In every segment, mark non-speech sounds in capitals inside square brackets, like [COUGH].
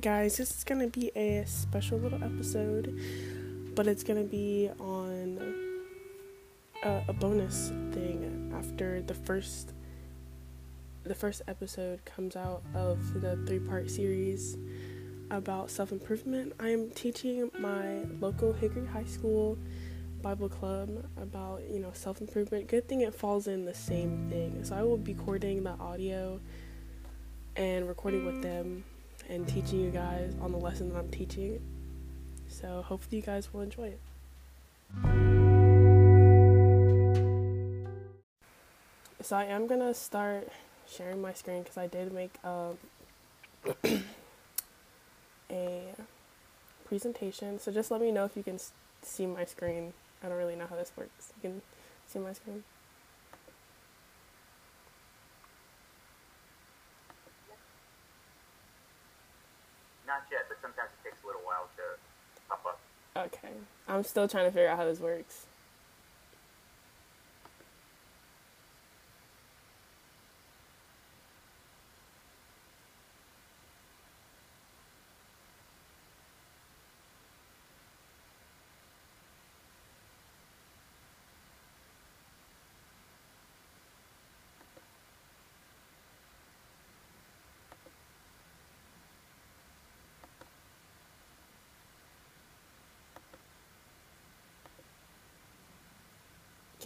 Guys, this is gonna be a special little episode, but it's gonna be on a, a bonus thing after the first the first episode comes out of the three part series about self improvement. I am teaching my local Hickory High School Bible Club about you know self improvement. Good thing it falls in the same thing. So I will be recording the audio and recording with them and teaching you guys on the lesson that I'm teaching. So hopefully you guys will enjoy it. So I am gonna start sharing my screen because I did make um, [CLEARS THROAT] a presentation. So just let me know if you can see my screen. I don't really know how this works. You can see my screen. Not yet, but sometimes it takes a little while to pop up. Okay. I'm still trying to figure out how this works.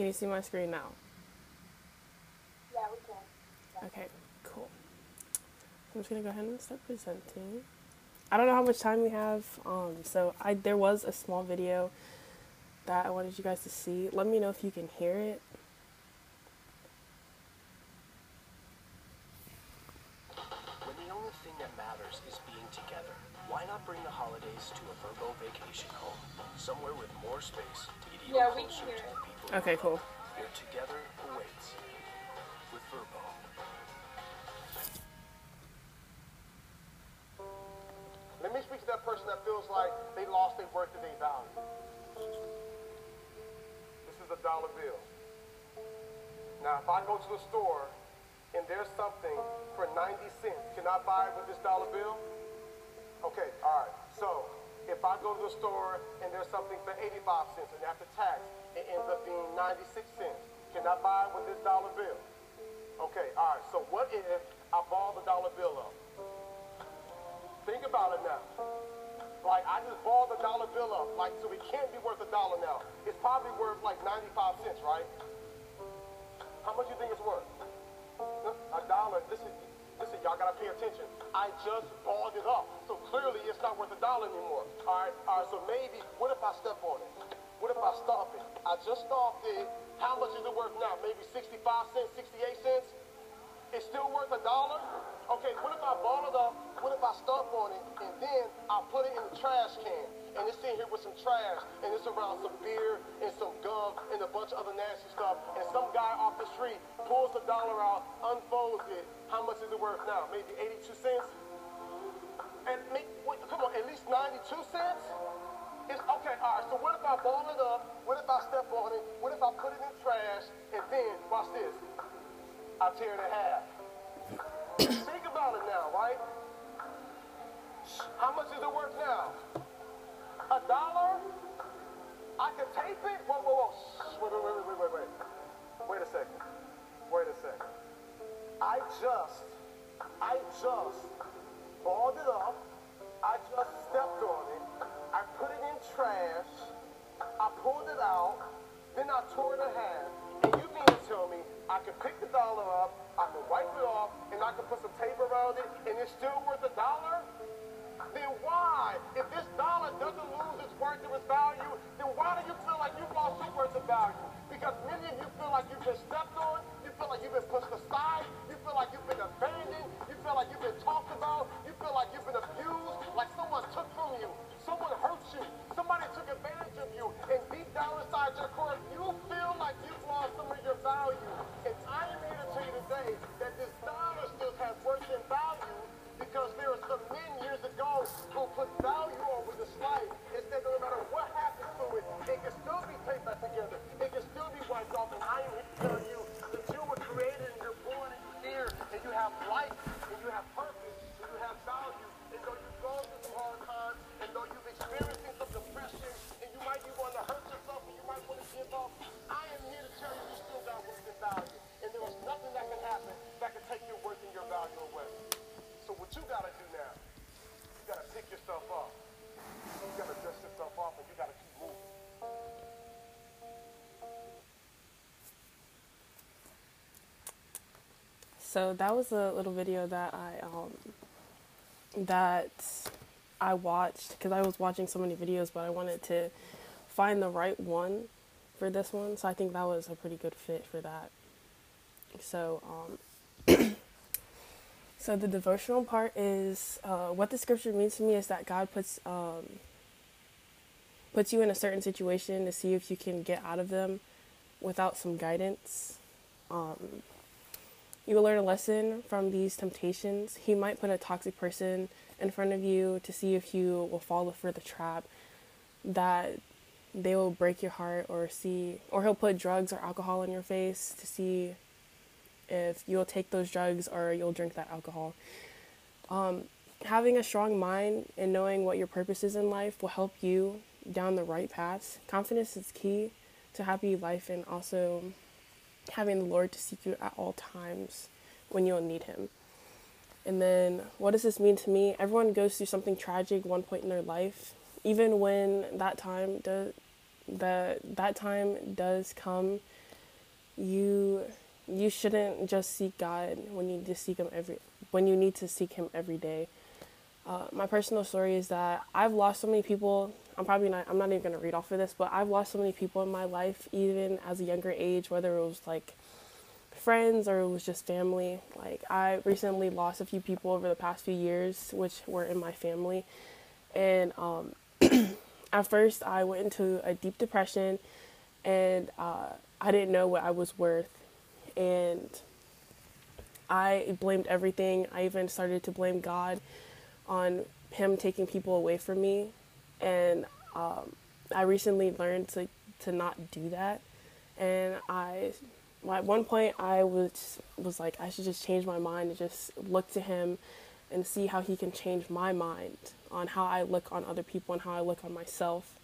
Can you see my screen now? Yeah, we can. Okay, cool. I'm just gonna go ahead and start presenting. I don't know how much time we have, um, so I there was a small video that I wanted you guys to see. Let me know if you can hear it. When the only thing that matters is being together, why not bring the holidays to a Vrbo vacation home? Somewhere with more space to get even Yeah, we can hear it. the people you Okay, love. cool. Where together awaits with Vrbo. Let me speak to that person that feels like they lost their worth and their value. This is a dollar bill. Now, if I go to the store and there's something for 90 cents, can I buy it with this dollar bill? Okay, all right. So, if I go to the store and there's something for 85 cents and after tax, it ends up being 96 cents, can I buy it with this dollar bill? Okay, all right. So, what if I ball the dollar bill up? Think about it now. Like, I just balled the dollar bill up. Like, so it can't be worth a dollar now. It's probably worth like 95 cents, right? How much do you think it's worth? A dollar. Listen, listen, y'all gotta pay attention. I just balled it up. So clearly it's not worth a dollar anymore. All right, all right, so maybe, what if I step on it? What if I stop it? I just stopped it. How much is it worth now? Maybe 65 cents, 68 cents? It's still worth a dollar? Okay, what if I ball it up? What if I stomp on it and then I put it in the trash can? And it's in here with some trash and it's around some beer and some gum and a bunch of other nasty stuff. And some guy off the street pulls the dollar out, unfolds it. How much is it worth now? Maybe 82 cents? And make, wait, come on, at least 92 cents? It's okay, all right, so what if I ball it up? What if I step on it? What if I put it in trash? And then, watch this, I tear it in half. [COUGHS] Think about it now, right? How much is it worth now? A dollar? I can tape it? Whoa, whoa, whoa. Wait, wait, wait, wait, wait, wait. Wait a second. Wait a second. I just, I just balled it up. I just stepped on it. I put it in trash. I pulled it out. Then I tore it in half. And you mean to tell me I can pick the dollar up, I can wipe it off, and I can put some tape around it, and it's still worth a dollar? Then why? If this dollar doesn't lose its worth or its value, then why do you feel like you've lost your worth and value? Because many of you feel like you've been stepped on, you feel like you've been pushed aside, you feel like you've been abandoned, you feel like you've have life and you have purpose and you have value. And though you've gone through some hard times and though you've experienced some depression and you might be wanting to hurt yourself and you might want to give up, I am here to tell you you still got worth and value. And there is nothing that can happen that can take your worth and your value away. So what you got to do now, you got to pick yourself up. So that was a little video that I um that I watched because I was watching so many videos, but I wanted to find the right one for this one. So I think that was a pretty good fit for that. So um [COUGHS] so the devotional part is uh, what the scripture means to me is that God puts um puts you in a certain situation to see if you can get out of them without some guidance. Um, you will learn a lesson from these temptations. He might put a toxic person in front of you to see if you will fall for the trap that they will break your heart or see or he'll put drugs or alcohol in your face to see if you'll take those drugs or you'll drink that alcohol. Um, having a strong mind and knowing what your purpose is in life will help you down the right paths. Confidence is key to happy life and also having the Lord to seek you at all times when you'll need Him. And then, what does this mean to me? Everyone goes through something tragic one point in their life. Even when that time does, that that time does come, you you shouldn't just seek God when you just seek Him every when you need to seek Him every day. Uh, my personal story is that I've lost so many people. I'm probably not. I'm not even gonna read off of this, but I've lost so many people in my life, even as a younger age, whether it was like friends or it was just family. Like I recently lost a few people over the past few years, which were in my family, and um, [CLEARS THROAT] at first I went into a deep depression, and uh, I didn't know what I was worth, and I blamed everything. I even started to blame God on him taking people away from me, and um, I recently learned to to not do that, and I at one point I was was like I should just change my mind and just look to him and see how he can change my mind on how I look on other people and how I look on myself.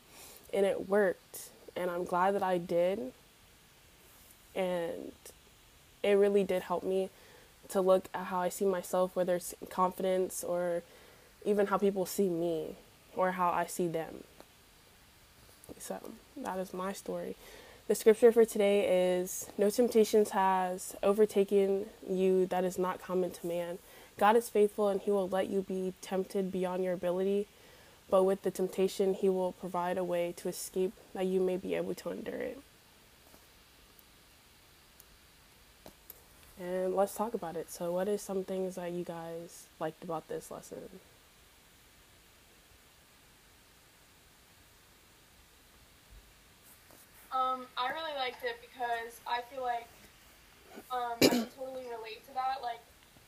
And it worked. And I'm glad that I did. And it really did help me to look at how I see myself, whether it's confidence or even how people see me or how I see them. So that is my story. The scripture for today is No temptations has overtaken you that is not common to man. God is faithful and he will let you be tempted beyond your ability, but with the temptation, he will provide a way to escape that you may be able to endure it. And let's talk about it. So, what is some things that you guys liked about this lesson? Um, I really liked it because I feel like um, I can totally relate to that. Like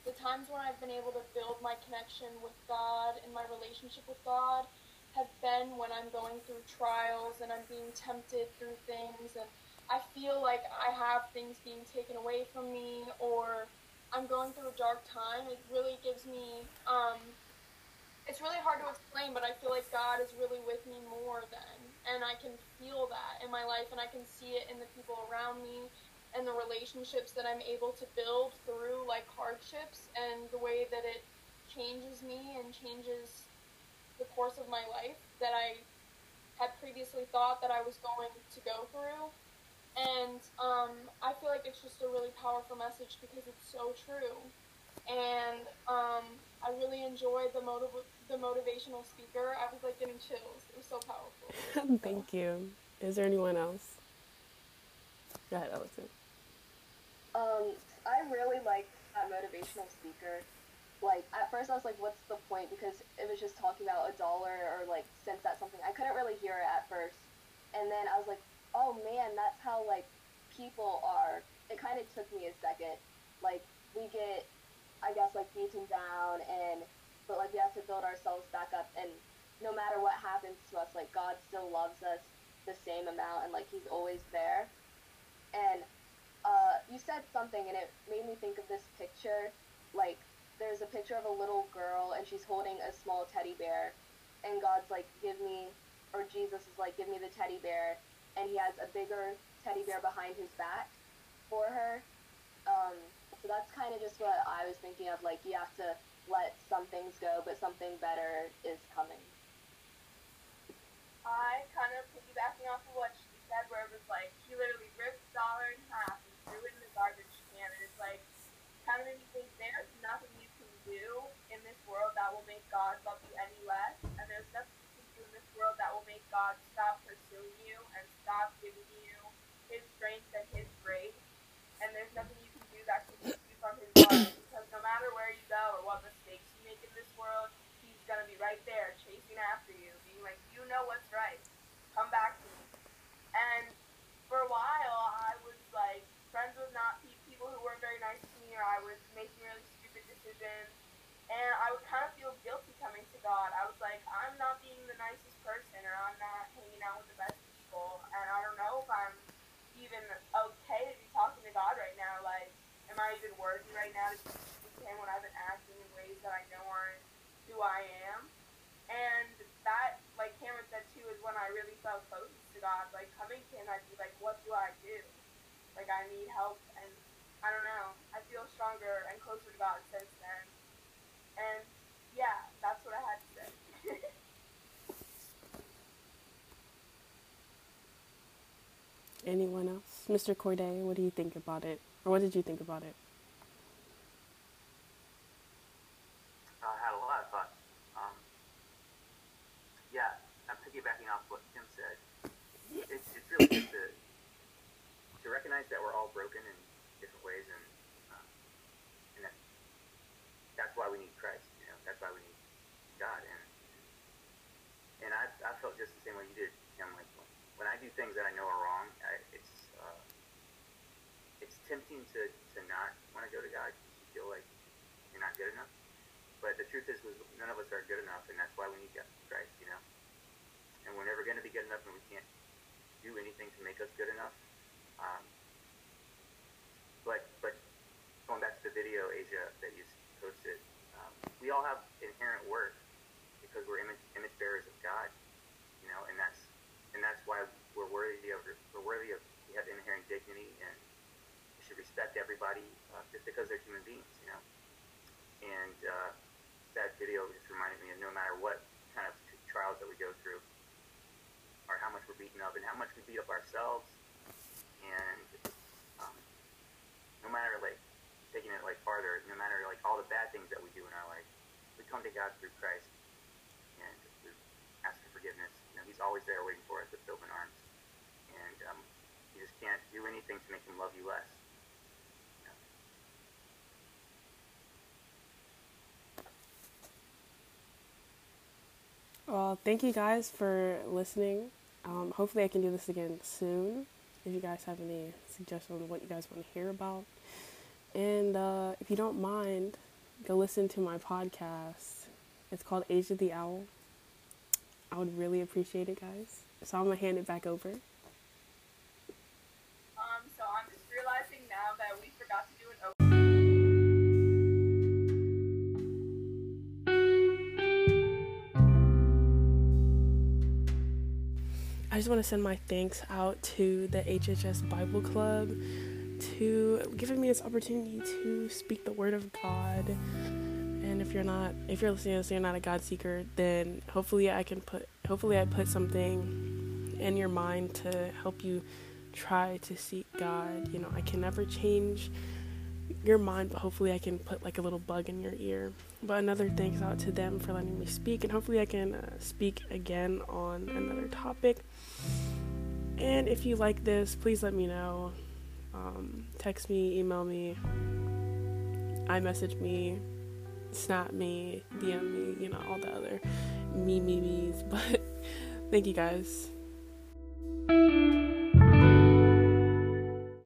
the times when I've been able to build my connection with God and my relationship with God have been when I'm going through trials and I'm being tempted through things and I feel like I have things being taken away from me or I'm going through a dark time. It really gives me um, it's really hard to explain, but I feel like God is really with me more then. And I can feel that in my life, and I can see it in the people around me and the relationships that I'm able to build through like hardships and the way that it changes me and changes the course of my life that I had previously thought that I was going to go through. And um, I feel like it's just a really powerful message because it's so true. And um, I really enjoyed the motiv- the motivational speaker. I was like getting chills. It was so powerful. [LAUGHS] Thank you. Is there anyone else? Go ahead, Ellison. Um, I really liked that motivational speaker. Like at first I was like, what's the point? Because it was just talking about a dollar or like cents at something. I couldn't really hear it at first. And then I was like, oh man, that's how like people are. It kind of took me a second. Like we get, I guess, like beaten down and, but like we have to build ourselves back up. And no matter what happens to us, like God still loves us the same amount and like He's always there. And uh, you said something and it made me think of this picture. Like there's a picture of a little girl and she's holding a small teddy bear, and God's like, give me, or Jesus is like, give me the teddy bear, and he has a bigger teddy bear behind his back for her. Um, so that's kind of just what I was thinking of. Like you have to let some things go, but something better is coming. I kind of piggybacking off of what she said, where it was like he literally ripped Dollar in half garbage can, and it's like of made me think there's nothing you can do in this world that will make God love you any less, and there's nothing you can do in this world that will make God stop pursuing you and stop giving you His strength and His grace, and there's nothing you can do that can keep you from His love, because no matter where you go or what mistakes you make in this world, He's gonna be right there chasing after you, being like, you know what's right, come back to me. And for a while, I was like friends with not pe- people who weren't very nice to me, or I was making really stupid decisions, and I would kind of feel guilty coming to God. I was like, I'm not being the nicest person, or I'm not hanging out with the best people, and I don't know if I'm even okay to be talking to God right now. Like, am I even worthy right now to speak to Him when I've been acting in ways that I know aren't who I am? And that, like Cameron said too, is when I really felt closest to God. Like coming to Him, I'd be like, what do I do? Like I need help, and I don't know. I feel stronger and closer to God since then. And yeah, that's what I had to say. [LAUGHS] Anyone else? Mr. Corday, what do you think about it? Or what did you think about it? I had a lot of thoughts. Um, yeah, I'm piggybacking off what Tim said. It's, it's really just to, to recognize that we're all broken in different ways, and that, that's why we need Christ. You know, that's why we need God. And and I I felt just the same way you did, Tim. Like when I do things that I know are wrong, I, it's uh, it's tempting to to not want to go to God because you feel like you're not good enough. But the truth is, none of us are good enough, and that's why we need God, Christ, you know. And we're never going to be good enough, and we can't do anything to make us good enough. Um, but but going back to the video, Asia, that you posted, um, we all have inherent worth because we're image, image bearers of God, you know, and that's and that's why we're worthy of we're worthy of we have inherent dignity, and we should respect everybody uh, just because they're human beings, you know. And uh, that video just reminded me of no matter what kind of trials that we go through, or how much we're beaten up, and how much we beat up ourselves, and um, no matter like taking it like farther, no matter like all the bad things that we do in our life, we come to God through Christ and we ask for forgiveness. You know, He's always there waiting for us with open arms, um, you just can't do anything to make Him love you less. Well, thank you guys for listening. Um, hopefully, I can do this again soon. If you guys have any suggestions on what you guys want to hear about, and uh, if you don't mind, go listen to my podcast. It's called Age of the Owl. I would really appreciate it, guys. So I'm gonna hand it back over. I just want to send my thanks out to the HHS Bible Club to giving me this opportunity to speak the word of God. And if you're not, if you're listening to this, and you're not a God seeker, then hopefully I can put, hopefully I put something in your mind to help you try to seek God. You know, I can never change your mind, but hopefully I can put like a little bug in your ear. But another thanks out to them for letting me speak, and hopefully I can uh, speak again on another topic. And if you like this, please let me know. Um, text me, email me, iMessage me, snap me, DM me, you know, all the other me me me's. [LAUGHS] But thank you guys.